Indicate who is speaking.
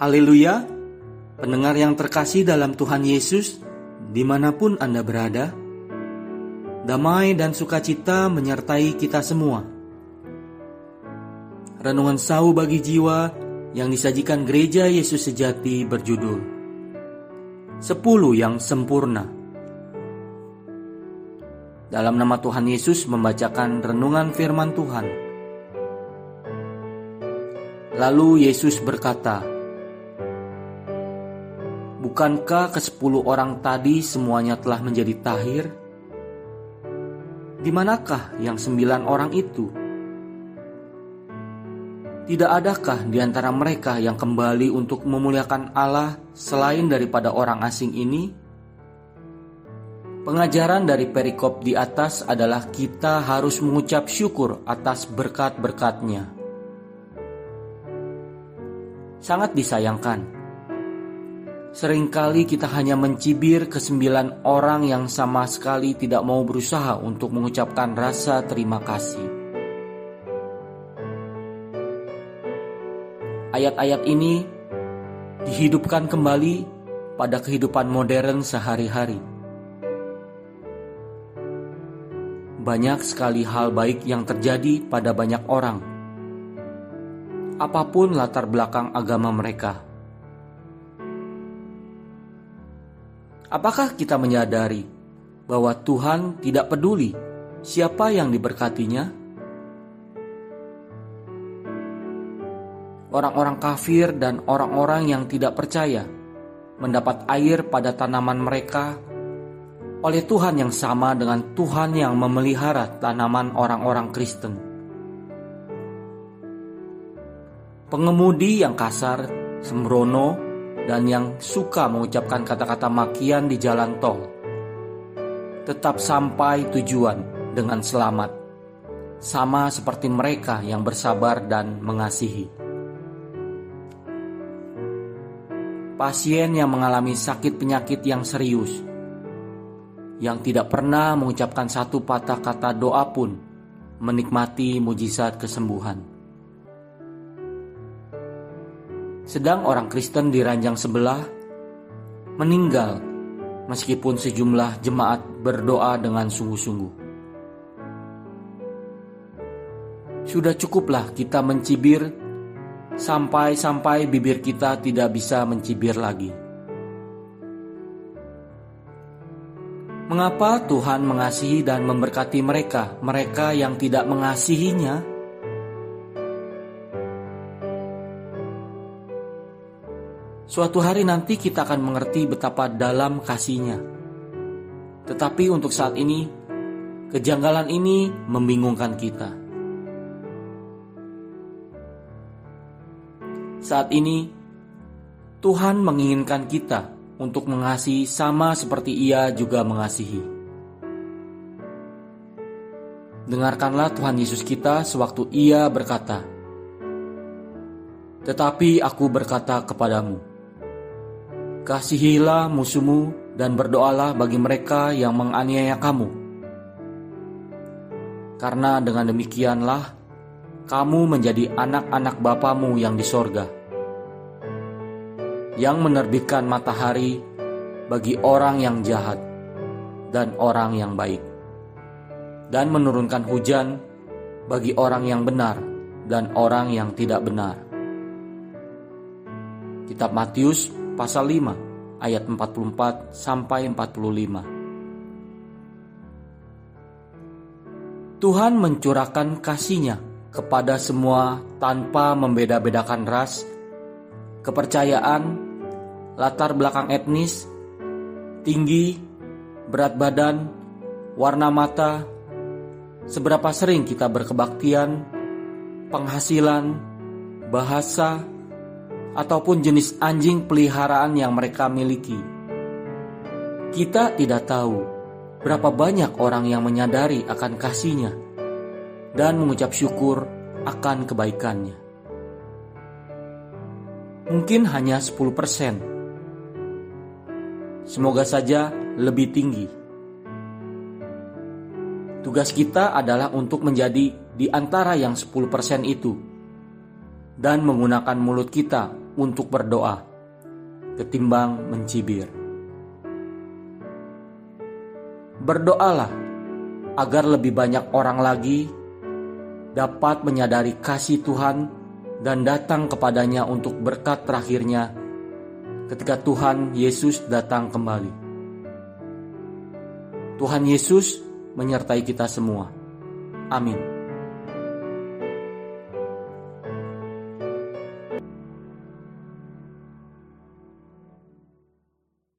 Speaker 1: Haleluya, pendengar yang terkasih dalam Tuhan Yesus, di mana pun Anda berada, damai dan sukacita menyertai kita semua. Renungan sau bagi jiwa yang disajikan gereja Yesus sejati berjudul Sepuluh yang sempurna. Dalam nama Tuhan Yesus membacakan renungan firman Tuhan. Lalu Yesus berkata, Bukankah ke sepuluh orang tadi semuanya telah menjadi tahir? Di manakah yang sembilan orang itu? Tidak adakah di antara mereka yang kembali untuk memuliakan Allah selain daripada orang asing ini? Pengajaran dari perikop di atas adalah kita harus mengucap syukur atas berkat-berkatnya. Sangat disayangkan Seringkali kita hanya mencibir kesembilan orang yang sama sekali tidak mau berusaha untuk mengucapkan rasa terima kasih. Ayat-ayat ini dihidupkan kembali pada kehidupan modern sehari-hari. Banyak sekali hal baik yang terjadi pada banyak orang, apa pun latar belakang agama mereka Apakah kita menyadari bahwa Tuhan tidak peduli siapa yang diberkatinya? Orang-orang kafir dan orang-orang yang tidak percaya mendapat air pada tanaman mereka oleh Tuhan yang sama dengan Tuhan yang memelihara tanaman orang-orang Kristen. Pengemudi yang kasar, sembrono, dan yang suka mengucapkan kata-kata makian di jalan tol. Tetap sampai tujuan dengan selamat, sama seperti mereka yang bersabar dan mengasihi. Pasien yang mengalami sakit penyakit yang serius, yang tidak pernah mengucapkan satu patah kata doa pun, menikmati mujizat kesembuhan. Sedang orang Kristen di ranjang sebelah meninggal meskipun sejumlah jemaat berdoa dengan sungguh-sungguh. Sudah cukuplah kita mencibir sampai-sampai bibir kita tidak bisa mencibir lagi. Mengapa Tuhan mengasihi dan memberkati mereka, mereka yang tidak mengasihinya? Suatu hari nanti kita akan mengerti betapa dalam kasihnya. Tetapi untuk saat ini, kejanggalan ini membingungkan kita. Saat ini, Tuhan menginginkan kita untuk mengasihi sama seperti Ia juga mengasihi. Dengarkanlah Tuhan Yesus kita sewaktu Ia berkata, "Tetapi Aku berkata kepadamu, Kasihilah musuhmu dan berdoalah bagi mereka yang menganiaya kamu. Karena dengan demikianlah kamu menjadi anak-anak Bapamu yang di sorga, yang menerbitkan matahari bagi orang yang jahat dan orang yang baik, dan menurunkan hujan bagi orang yang benar dan orang yang tidak benar. Kitab Matius pasal 5 ayat 44 sampai 45. Tuhan mencurahkan kasihnya kepada semua tanpa membeda-bedakan ras, kepercayaan, latar belakang etnis, tinggi, berat badan, warna mata, seberapa sering kita berkebaktian, penghasilan, bahasa, ataupun jenis anjing peliharaan yang mereka miliki. Kita tidak tahu berapa banyak orang yang menyadari akan kasihnya dan mengucap syukur akan kebaikannya. Mungkin hanya 10%. Semoga saja lebih tinggi. Tugas kita adalah untuk menjadi di antara yang 10% itu dan menggunakan mulut kita untuk berdoa ketimbang mencibir. Berdoalah agar lebih banyak orang lagi dapat menyadari kasih Tuhan dan datang kepadanya untuk berkat terakhirnya ketika Tuhan Yesus datang kembali. Tuhan Yesus menyertai kita semua. Amin.